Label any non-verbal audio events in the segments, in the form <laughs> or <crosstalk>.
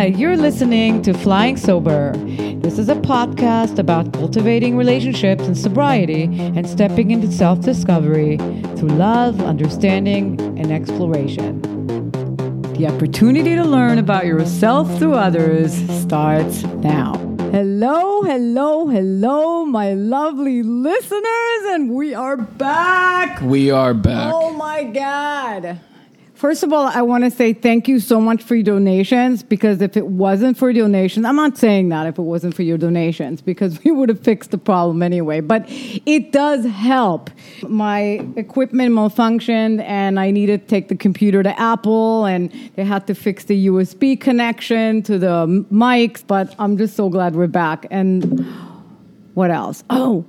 Hi, you're listening to Flying Sober. This is a podcast about cultivating relationships and sobriety and stepping into self discovery through love, understanding, and exploration. The opportunity to learn about yourself through others starts now. Hello, hello, hello, my lovely listeners, and we are back. We are back. Oh my God. First of all, I want to say thank you so much for your donations because if it wasn't for donations, I'm not saying that if it wasn't for your donations because we would have fixed the problem anyway, but it does help. My equipment malfunctioned and I needed to take the computer to Apple and they had to fix the USB connection to the mics, but I'm just so glad we're back. And what else? Oh,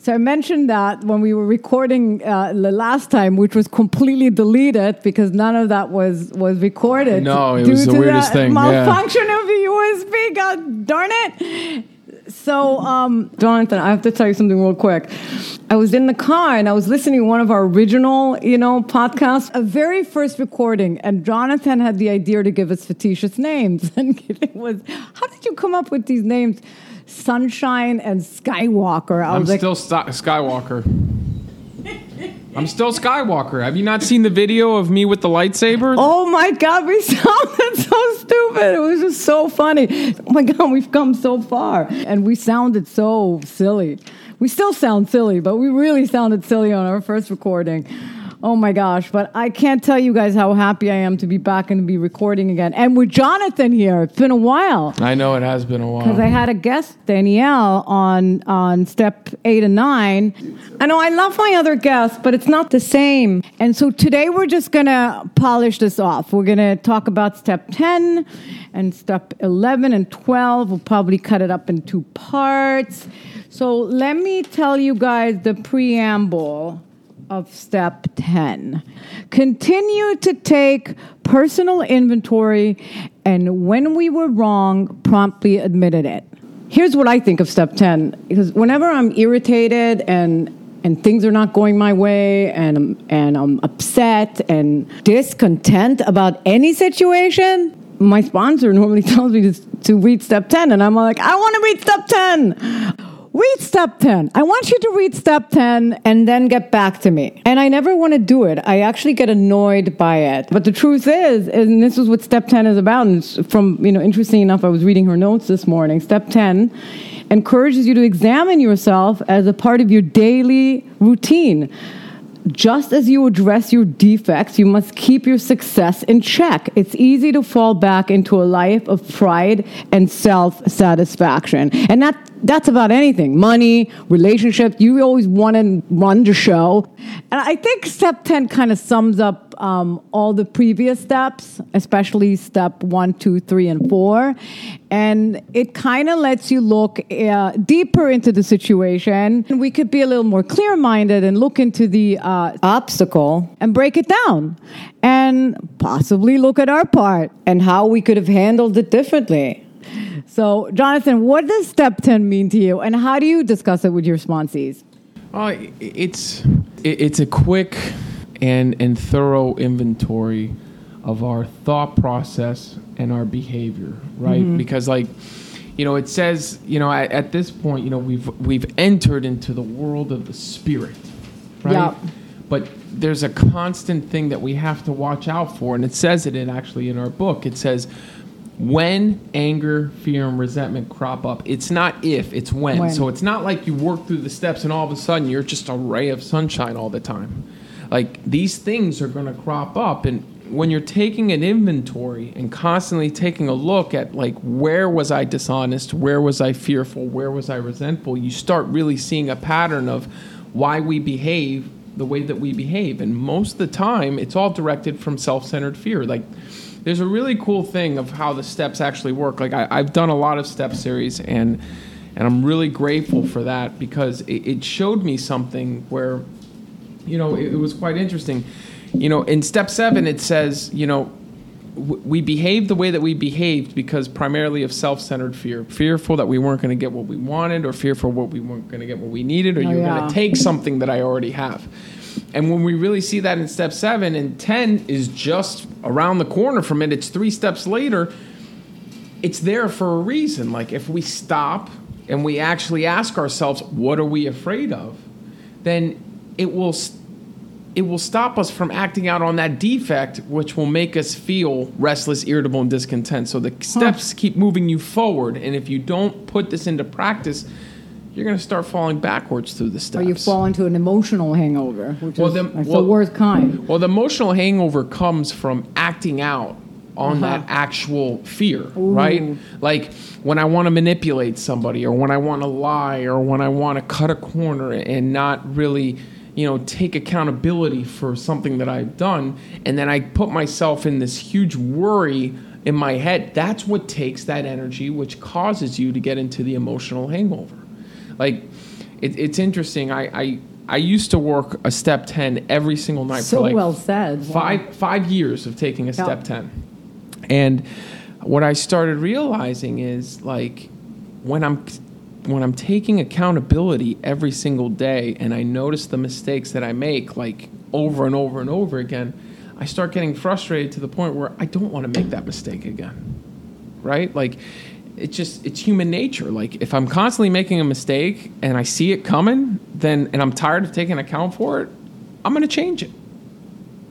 so I mentioned that when we were recording uh, the last time, which was completely deleted because none of that was was recorded. No, it due was the to weirdest thing, yeah. Malfunction of the USB. God darn it! So, um, Jonathan, I have to tell you something real quick. I was in the car and I was listening to one of our original, you know, podcasts, a very first recording, and Jonathan had the idea to give us fictitious names, <laughs> and it was, how did you come up with these names? Sunshine and Skywalker. I I'm was like, still St- Skywalker. I'm still Skywalker. Have you not seen the video of me with the lightsaber? Oh my God, we <laughs> sounded so stupid. It was just so funny. Oh my God, we've come so far. And we sounded so silly. We still sound silly, but we really sounded silly on our first recording. Oh my gosh, but I can't tell you guys how happy I am to be back and to be recording again. And with Jonathan here, it's been a while. I know it has been a while. Because I had a guest, Danielle, on on step eight and nine. I know I love my other guests, but it's not the same. And so today we're just gonna polish this off. We're gonna talk about step ten and step eleven and twelve. We'll probably cut it up in two parts. So let me tell you guys the preamble of step 10. Continue to take personal inventory and when we were wrong, promptly admitted it. Here's what I think of step 10 because whenever I'm irritated and and things are not going my way and and I'm upset and discontent about any situation, my sponsor normally <laughs> tells me to, to read step 10 and I'm like, I want to read step 10. Read step 10. I want you to read step 10 and then get back to me. And I never want to do it. I actually get annoyed by it. But the truth is, and this is what step 10 is about, and it's from, you know, interesting enough, I was reading her notes this morning. Step 10 encourages you to examine yourself as a part of your daily routine. Just as you address your defects, you must keep your success in check. It's easy to fall back into a life of pride and self satisfaction. And that, that's about anything money, relationship. You always want to run the show. And I think step 10 kind of sums up um, all the previous steps, especially step one, two, three, and four. And it kind of lets you look uh, deeper into the situation. And we could be a little more clear minded and look into the uh, obstacle and break it down and possibly look at our part and how we could have handled it differently. So, Jonathan, what does step 10 mean to you, and how do you discuss it with your sponsees? Uh, it's it's a quick and and thorough inventory of our thought process and our behavior, right? Mm-hmm. Because like you know, it says you know at, at this point you know we've we've entered into the world of the spirit, right? Yeah. But there's a constant thing that we have to watch out for, and it says it in actually in our book. It says when anger, fear, and resentment crop up, it's not if, it's when. When. So it's not like you work through the steps and all of a sudden you're just a ray of sunshine all the time. Like these things are going to crop up, and when you're taking an inventory and constantly taking a look at like where was I dishonest, where was I fearful, where was I resentful, you start really seeing a pattern of why we behave the way that we behave. And most of the time, it's all directed from self-centered fear. Like there's a really cool thing of how the steps actually work. Like I, I've done a lot of step series and and I'm really grateful for that because it, it showed me something where you know it, it was quite interesting. You know, in step seven it says, you know, w- we behaved the way that we behaved because primarily of self-centered fear, fearful that we weren't going to get what we wanted, or fearful what we weren't going to get what we needed, or Oh, you're yeah. going to take something that I already have. And when we really see that in step seven and ten is just around the corner from it, it's three steps later. it's there for a reason. Like if we stop and we actually ask ourselves, what are we afraid of? Then it will it will stop us from acting out on that defect, which will make us feel restless, irritable, and discontent. So the steps keep moving you forward, and if you don't put this into practice, you're going to start falling backwards through the steps. Or you fall into an emotional hangover, which Well, is then- that's well- the worst kind. Well, the emotional hangover comes from acting out on Uh-huh. that actual fear, right? Like when I want to manipulate somebody, or when I want to lie, or when I want to cut a corner and not really, you know, take accountability for something that I've done, and then I put myself in this huge worry in my head. That's what takes that energy, which causes you to get into the emotional hangover. Like, it, it's interesting. I, I I used to work a step ten every single night So for like well said. Wow. five five years of taking a Yeah. step 10 and what i started realizing is like when i'm when i'm taking accountability every single day and i notice the mistakes that i make like over and over and over again i start getting frustrated to the point where i don't want to make that mistake again right like it's just it's human nature. Like if i'm constantly making a mistake and i see it coming then and i'm tired of taking account for it i'm going to change it.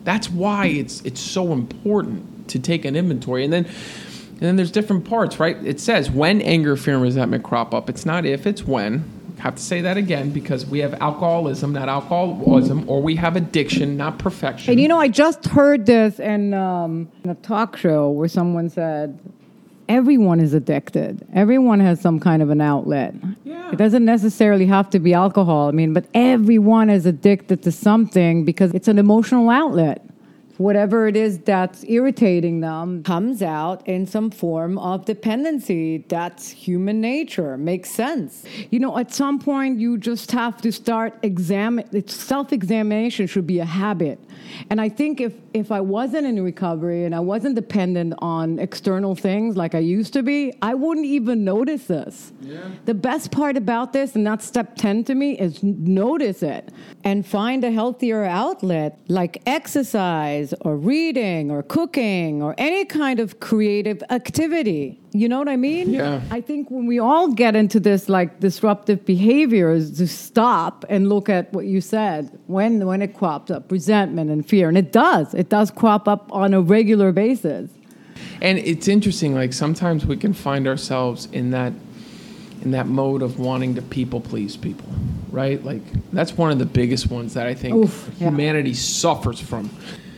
That's why it's it's so important to take an inventory. And then and then there's different parts right? It says when anger fear and resentment crop up. It's not if it's when. I have to say that again because we have alcoholism not alcoholism or we have addiction not perfection. And you know, I just heard this in, um, in a talk show where someone said, everyone is addicted. Everyone has some kind of an outlet. Yeah. It doesn't necessarily have to be alcohol. I mean, but everyone is addicted to something because it's an emotional outlet. Whatever it is that's irritating them comes out in some form of dependency. That's human nature. Makes sense. You know, at some point, you just have to start examine. Self examination should be a habit. And I think if, if I wasn't in recovery and I wasn't dependent on external things like I used to be, I wouldn't even notice this. The best part about this, and that's step 10 to me, is notice it and find a healthier outlet like exercise or reading or cooking or any kind of creative activity. You know what I mean? Yeah. I think when we all get into this like disruptive behaviors, to stop and look at what you said when when it crops up, resentment and fear, and it does. It does crop up on a regular basis. and it's interesting like sometimes we can find ourselves in that in that mode of wanting to people please people right like that's one of the biggest ones that i think Oof, yeah. humanity suffers from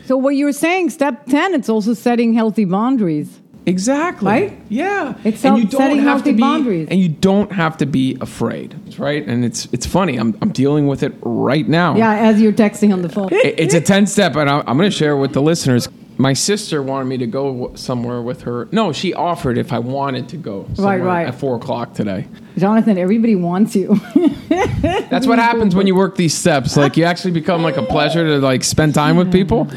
So what you were saying, step ten, it's also setting healthy boundaries. Exactly. Right? Yeah. It's and you setting have to be, boundaries. And you don't have to be afraid, right? And it's it's funny. I'm I'm dealing with it right now. Yeah, as you're texting on the phone. It's a 10 step, and I'm, I'm going to share it with the listeners. My sister wanted me to go somewhere with her. No, she offered if I wanted to go somewhere right. at four o'clock today. Jonathan, everybody wants you. <laughs> That's what happens when you work these steps. Like you actually become like a pleasure to like spend time with people.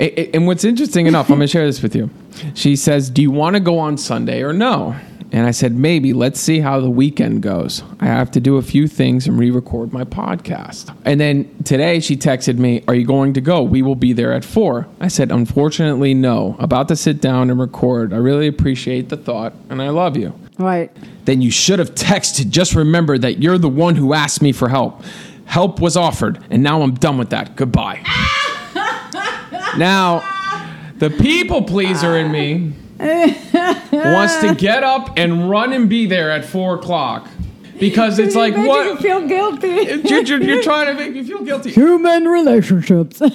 A- And what's interesting enough, I'm going to share this with you. She says, "Do you want to go on Sunday or no?" And I said, "Maybe. Let's see how the weekend goes. I have to do a few things and re-record my podcast." And then today she texted me, "Are you going to go? We will be there at 4." I said, "Unfortunately, no. About to sit down and record. I really appreciate the thought and I love you." right. then you should have texted. Just remember that you're the one who asked me for help. Help was offered, and now I'm done with that. Goodbye. Now, the people pleaser in me <laughs> wants to get up and run and be there at four o'clock because it's like Making you what feel guilty. you're, you're, you're trying to make me feel guilty. Human relationships. <laughs>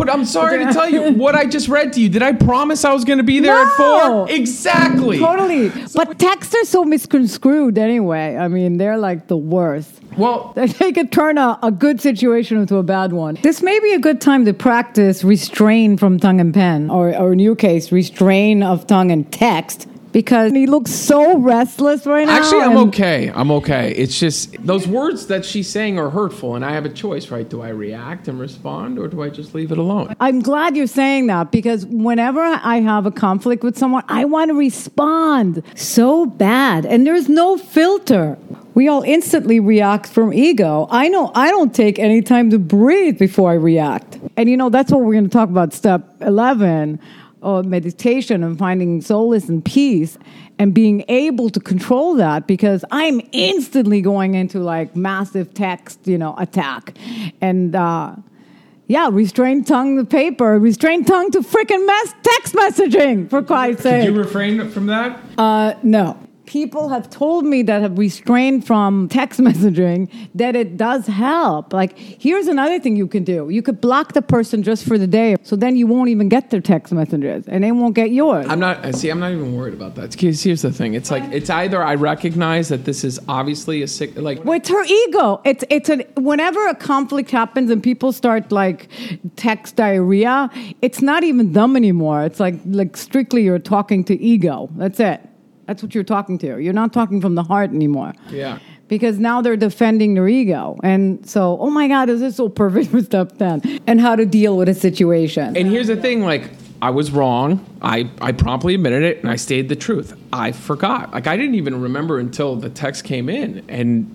But I'm sorry to tell you what I just read to you. Did I promise I was going to be there at four? Exactly. totally. But texts are so misconstrued anyway. I mean, they're like the worst. Well, <laughs> They could turn a, a good situation into a bad one. This may be a good time to practice restrain from tongue and pen, or, or in your case, restrain of tongue and text, because he looks so restless right now. Actually, I'm okay. I'm okay. It's just those words that she's saying are hurtful, and I have a choice, right? Do I react and respond, or do I just leave it alone? I'm glad you're saying that because whenever I have a conflict with someone, I want to respond so bad. And there's no filter. We all instantly react from ego. I know I don't take any time to breathe before I react. And you know, that's what we're going to talk about step 11. Or meditation and finding solace and peace and being able to control that because I'm instantly going into like massive text, you know, attack. And uh, yeah, restrained tongue to paper, restrained tongue to freaking mess text messaging, for Christ's Did sake. you refrain from that? Uh, no. People have told me that have restrained from text <laughs> messaging that it does help. Like, here's another thing you can do. You could block the person just for the day, so then you won't even get their text messages, and they won't get yours. I'm not. I See, I'm not even worried about that. Because Here's the thing. It's like it's either I recognize that this is obviously a sick. Like Well, it's her ego. It's it's a whenever a conflict happens and people start like text diarrhea, it's not even them anymore. It's like like strictly you're talking to ego. That's it. That's what you're talking to. You're not talking from the heart anymore. Yeah. Because now they're defending their ego. And so, oh my God, is this so perfect for step 10? And how to deal with a situation. And here's the thing, like I was wrong. I, I promptly admitted it and I stated the truth. I forgot. Like I didn't even remember until the text came in and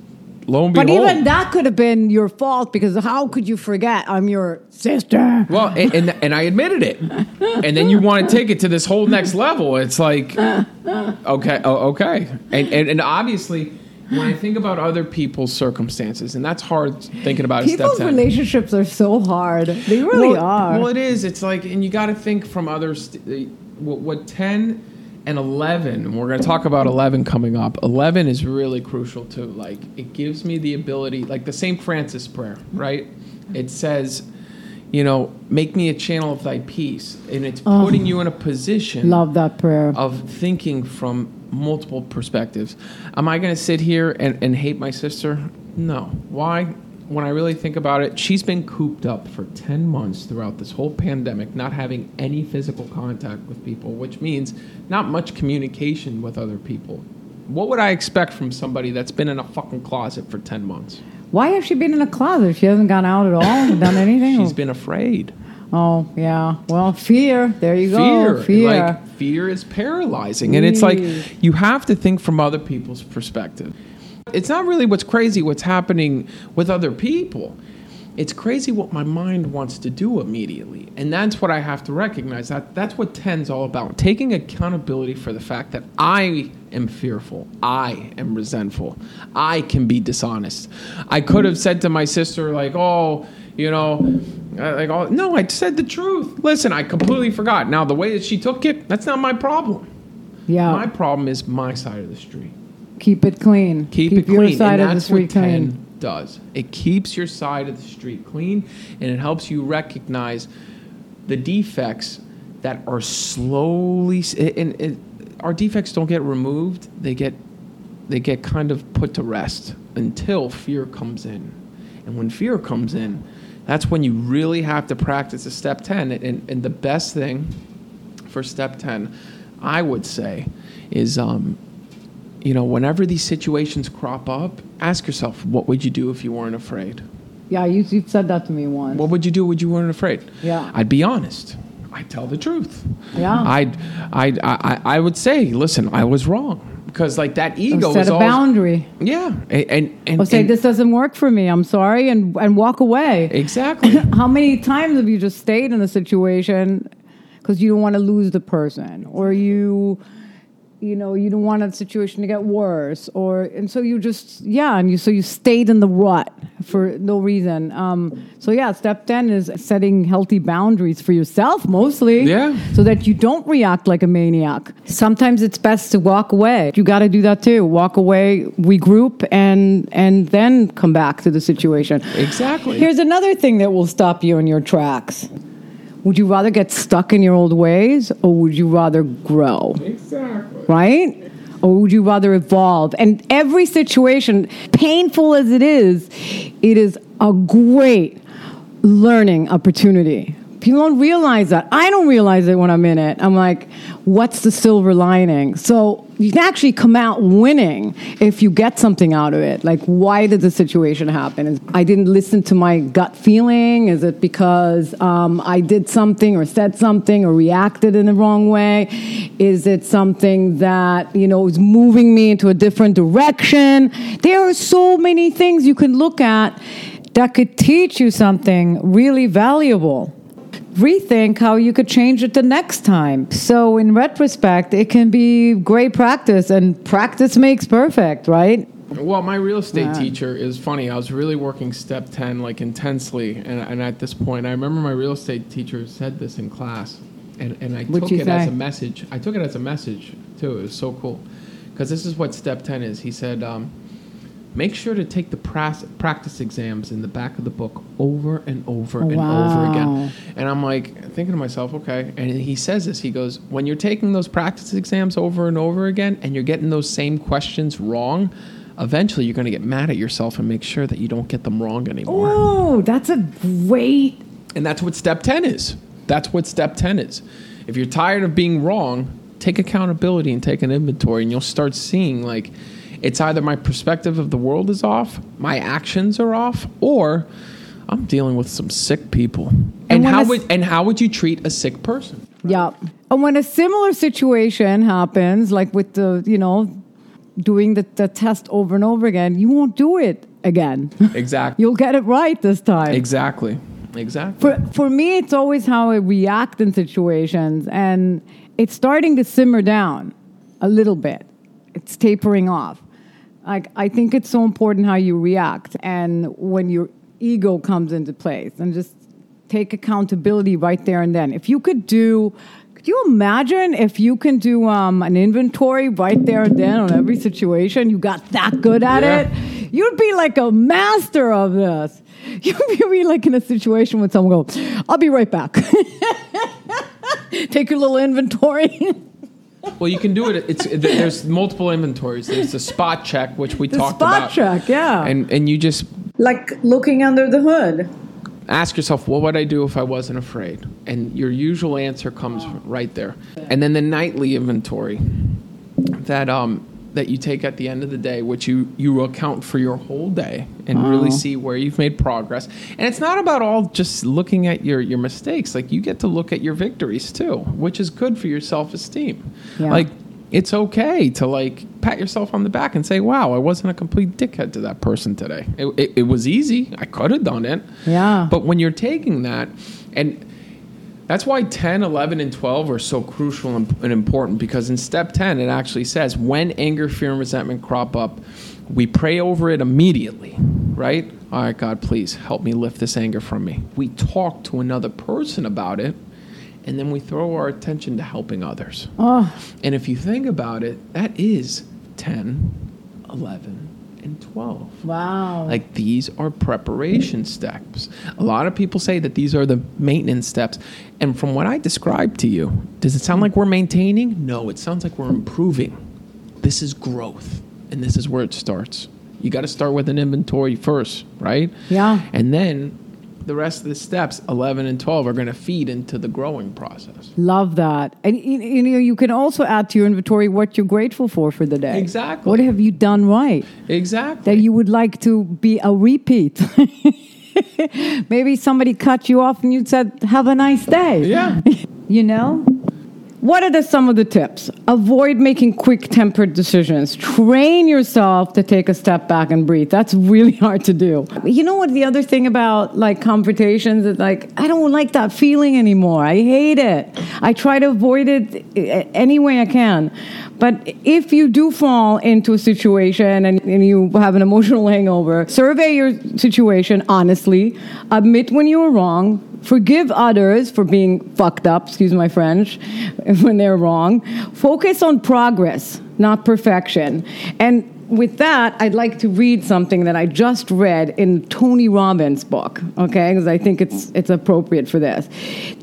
lo and but behold. even that could have been your fault because how could you forget I'm your sister? well, and, and and I admitted it, and then you want to take it to this whole next level. It's like, okay, oh, okay, and, and and obviously, when I think about other people's circumstances, and that's hard thinking about step People's relationships are so hard. They really well, are. Well, it is. It's like, and you got to think from others. St- what, what ten and eleven. and We're going to talk about eleven coming up. Eleven is really crucial too. Like, it gives me the ability, like the Saint Francis prayer, right? It says. You know, make me a channel of thy peace. And it's oh. putting you in a position Love that prayer. of thinking from multiple perspectives. Am I going to sit here and, and hate my sister? No. Why? When I really think about it, she's been cooped up for 10 months throughout this whole pandemic, not having any physical contact with people, which means not much communication with other people. What would I expect from somebody that's been in a fucking closet for 10 months? Why has she been in a closet? She hasn't gone out at all, done <laughs> anything? She's been afraid. oh, yeah. Well, fear. There you fear. go. Fear. Like fear is paralyzing. And it's like you have to think from other people's perspective. It's not really what's crazy what's happening with other people. It's crazy what my mind wants to do immediately. And that's what I have to recognize. That that's what 10's all about. Taking accountability for the fact that I am fearful. I am resentful. I can be dishonest. I could have said to my sister like, "Oh, you know, uh, like oh, no, I said the truth. Listen, I completely forgot. Now the way that she took it, that's not my problem. yeah. My problem is my side of the street. Keep it clean. Keep, it your clean, side and of the street what 10 clean. does. It keeps your side of the street clean, and it helps you recognize the defects that are slowly. And, and our defects don't get removed; they get they get kind of put to rest until fear comes in, and when fear comes in, that's when you really have to practice a step ten. And, and the best thing for step ten, I would say, is um, you know, whenever these situations crop up, ask yourself, what would you do if you weren't afraid? Yeah, you, you've said that to me once. What would you do when you weren't afraid? Yeah. I'd be honest. I'd tell the truth. Yeah. I'd, I'd, I, I would say, listen, I was wrong. Because like that ego set is a always, boundary. yeah, and and, and, say and- this doesn't work for me. I'm sorry, and and walk away. exactly. <clears throat> How many times have you just stayed in a situation because you don't want to lose the person, or you, you know, you don't want that situation to get worse, or and so you just yeah, and you so you stayed in the rut for no reason. Um, so yeah, step ten is setting healthy boundaries for yourself mostly, Yeah. so that you don't react like a maniac. Sometimes it's best to walk away. You got to do that too. Walk away, regroup, and and then come back to the situation. Exactly. Here's another thing that will stop you in your tracks. Would you rather get stuck in your old ways or would you rather grow? exactly. Right? Or would you rather evolve? And every situation, painful as it is, it is a great learning opportunity. People don't realize that. I don't realize it when I'm in it. I'm like, what's the silver lining? So you can actually come out winning if you get something out of it. Like, why did the situation happen? Is- I didn't listen to my gut feeling. Is it because um, I did something or said something or reacted in the wrong way? Is it something that, you know, is moving me into a different direction? There are so many things you can look at that could teach you something really valuable. Rethink how you could change it the next time. So, in retrospect, it can be great practice, and practice makes perfect, right? Well, my real estate teacher is funny. I was really working step 10 like intensely. And, and at this point, I remember my real estate teacher said this in class. And, and I What'd took it as a message. I took it as a message, too. It was so cool. Because this is what step 10 is. He said, um, make sure to take the practice exams in the back of the book over and over and over again. And I'm like thinking to myself, okay. And he says this. He goes, when you're taking those practice exams over and over again and you're getting those same questions wrong, eventually you're going to get mad at yourself and make sure that you don't get them wrong anymore. Oh, that's a great. And that's what step 10 is. That's what step 10 is. If you're tired of being wrong, take accountability and take an inventory, and you'll start seeing like it's either my perspective of the world is off, my actions are off, or I'm dealing with some sick people. And, when how it's- would and how would you treat a sick person? Yeah. And when a similar situation happens, like with the, you know, doing the, the test over and over again, you won't do it again. <laughs> Exactly. You'll get it right this time. exactly. Exactly. For, for me, it's always how I react in situations, and it's starting to simmer down a little bit. It's tapering off. Like I think it's so important how you react, and when your ego comes into place, and just take accountability right there and then. If you could do, could you imagine if you can do um, an inventory right there and then on every situation? You got that good at Yeah. it. You'd be like a master of this. <laughs> You'd be like in a situation when someone goes, I'll be right back. <laughs> Take your little inventory. <laughs> Well, you can do it. It's there's multiple inventories. There's the spot check, which we the talked spot about, check, yeah. and and you just like looking under the hood. ask yourself, what would I do if I wasn't afraid? And your usual answer comes right there. And then the nightly inventory that um that you take at the end of the day, which you you account for your whole day and really uh-huh. see where you've made progress. And it's not about all just looking at your your mistakes. Like you get to look at your victories too, which is good for your self esteem. Yeah. Like it's okay to like pat yourself on the back and say, "Wow, I wasn't a complete dickhead to that person today. It, it, it was easy. I could have done it." Yeah. But when you're taking that, and that's why 10, 11, and 12 are so crucial and, important because in step 10, it actually says when anger, fear, and resentment crop up, we pray over it immediately, right? All right, God, please help me lift this anger from me. We talk to another person about it, and then we throw our attention to helping others. Oh, And if you think about it, that is 10, 11, and 12. wow. Like these are preparation steps. A lot of people say that these are the maintenance steps. And from what I described to you, does it sound like we're maintaining? No, it sounds like we're improving. This is growth. And this is where it starts. You got to start with an inventory first, right? Yeah. And then the rest of the steps, 11 and 12, are going to feed into the growing process. Love that. And you know, you can also add to your inventory what you're grateful for for the day. Exactly. What have you done right Exactly. that you would like to be a repeat? <laughs> Maybe somebody cut you off and you said, "Have a nice day." yeah. <laughs> You know? What are the, some of the tips? Avoid making quick tempered decisions. Train yourself to take a step back and breathe. That's really <laughs> hard to do. You know what? The other thing about like confrontations is like, I don't like that feeling anymore. I hate it. I try to avoid it eh, any way I can. But if you do fall into a situation and, and you have an emotional <laughs> hangover, survey your situation honestly, admit when you were wrong, forgive others for being fucked up, excuse my French, <laughs> when they're wrong. Focus on progress, not perfection. And with that, I'd like to read something that I just read in Tony Robbins' book, okay? Because I think it's it's appropriate for this.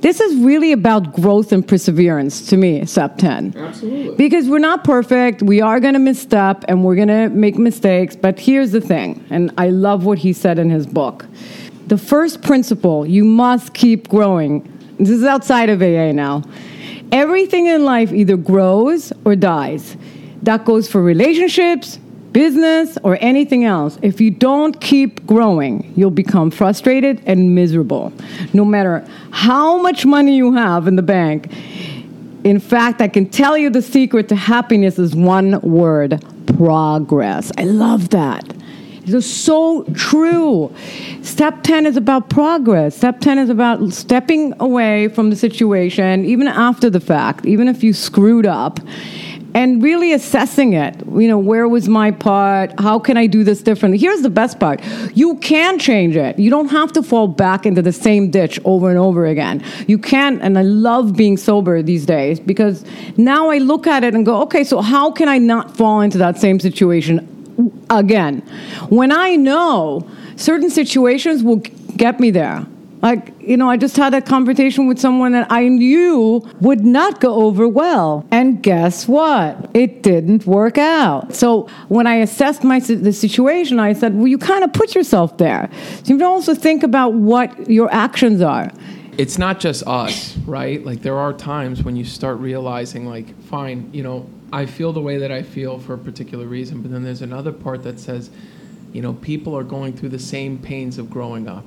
This is really about growth and perseverance to me, SEP 10. Absolutely. Because we're not perfect, we are going to misstep and we're going to make mistakes, but here's the thing, and I love what he said in his book. The first principle, you must keep growing. This is outside of AA now. Everything in life either grows or dies. That goes for relationships, business, or anything else. If you don't keep growing, you'll become frustrated and miserable. No matter how much money you have in the bank, in fact, I can tell you the secret to happiness is one word progress. I love that. It's so true. Step 10 is about progress. Step 10 is about stepping away from the situation, even after the fact, even if you screwed up, and really assessing it. You know, where was my part? How can I do this differently? Here's the best part you can change it. You don't have to fall back into the same ditch over and over again. You can't. and I love being sober these days because now I look at it and go, okay, so how can I not fall into that same situation again? When I know certain situations will get me there. Like, you know, I just had a conversation with someone that I knew would not go over well. And guess what? It didn't work out. So when I assessed my the situation, I said, well, you kind of put yourself there. So you have also think about what your actions are. It's not just us, right? Like, there are times when you start realizing, like, fine, you know, I feel the way that I feel for a particular reason, but then there's another part that says, you know, people are going through the same pains of growing up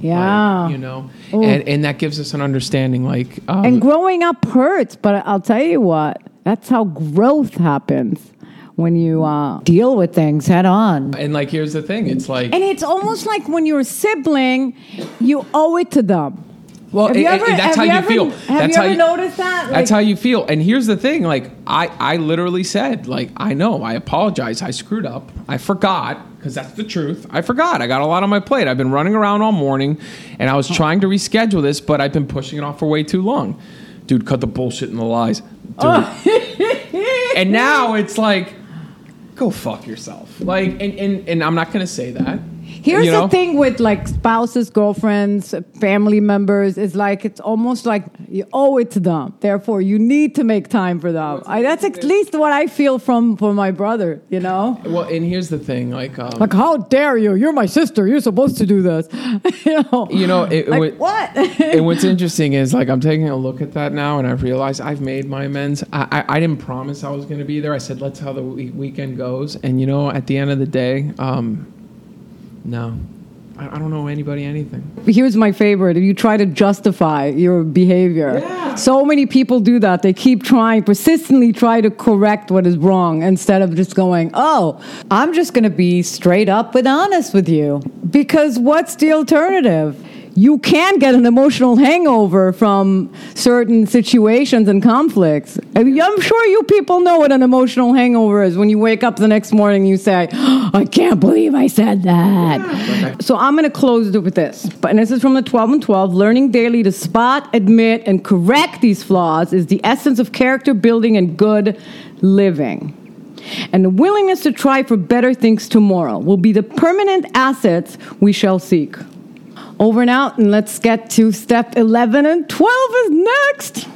yeah. Like, you know, and, and that gives us an understanding like. Um, and growing up hurts, but I'll tell you what, that's how growth happens when you uh, deal with things head on. And like, here's the thing it's like. And it's almost like when you're a sibling, you owe it to them. Well, it, ever, that's how you, ever, feel. Have that's you ever you, noticed that? Like, that's how you feel. And here's the thing: like I, I literally said, like I know, I apologize, I screwed up, I forgot, because that's the truth. I forgot. I got a lot on my plate. I've been running around all morning, and I was trying to reschedule this, but I've been pushing it off for way too long. Dude, cut the bullshit and the lies. <laughs> and now it's like, go fuck yourself. Like, and and, and I'm not gonna say that Here's you know? the thing with like spouses, girlfriends, family members is like it's almost like you owe it to them. Therefore, you need to make time for them. I, that's at least what I feel from from my brother. You know. Well, and here's the thing, like, um, like how dare you? You're my sister. You're supposed to do this. <laughs> you know. You know. It, like, what? <laughs> and what's interesting is like I'm taking a look at that now, and I've realized I've made my amends. I, I, I didn't promise I was going to be there. I said let's how the weekend goes, and you know, at the end of the day. Um, no. I, I don't know anybody anything. Here's my favorite. If you try to justify your behavior, yeah. so many people do that. They keep trying, persistently try to correct what is wrong instead of just going, oh, I'm just going to be straight up and honest with you. Because what's the alternative? you can get an emotional hangover from certain situations and conflicts. I'm sure you people know what an emotional hangover is when you wake up the next morning and you say, oh, I can't believe I said that. Yeah. So I'm going to close it with this. But and this is from the 12 and 12. Learning daily to spot, admit, and correct these flaws is the essence of character building and good living. And the willingness to try for better things tomorrow will be the permanent assets we shall seek. Over and out, and let's get to step 11 and 12 is next.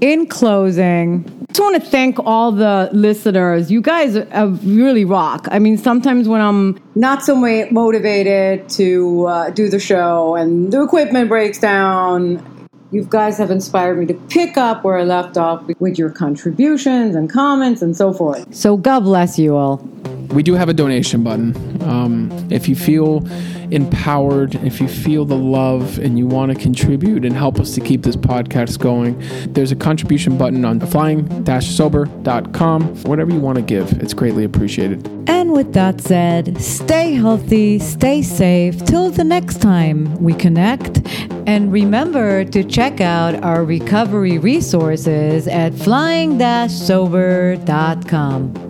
In closing, just want to thank all the listeners. You guys really rock. I mean, sometimes when I'm not so motivated to uh, do the show and the equipment breaks down, you guys have inspired me to pick up where I left off with your contributions and comments and so forth. So, God bless you all. We do have a donation button. Um, if you feel empowered, if you feel the love and you want to contribute and help us to keep this podcast going, there's a contribution button on flying-sober.com. Whatever you want to give, it's greatly appreciated. And with that said, stay healthy, stay safe till the next time we connect. And remember to check out our recovery resources at flying-sober.com.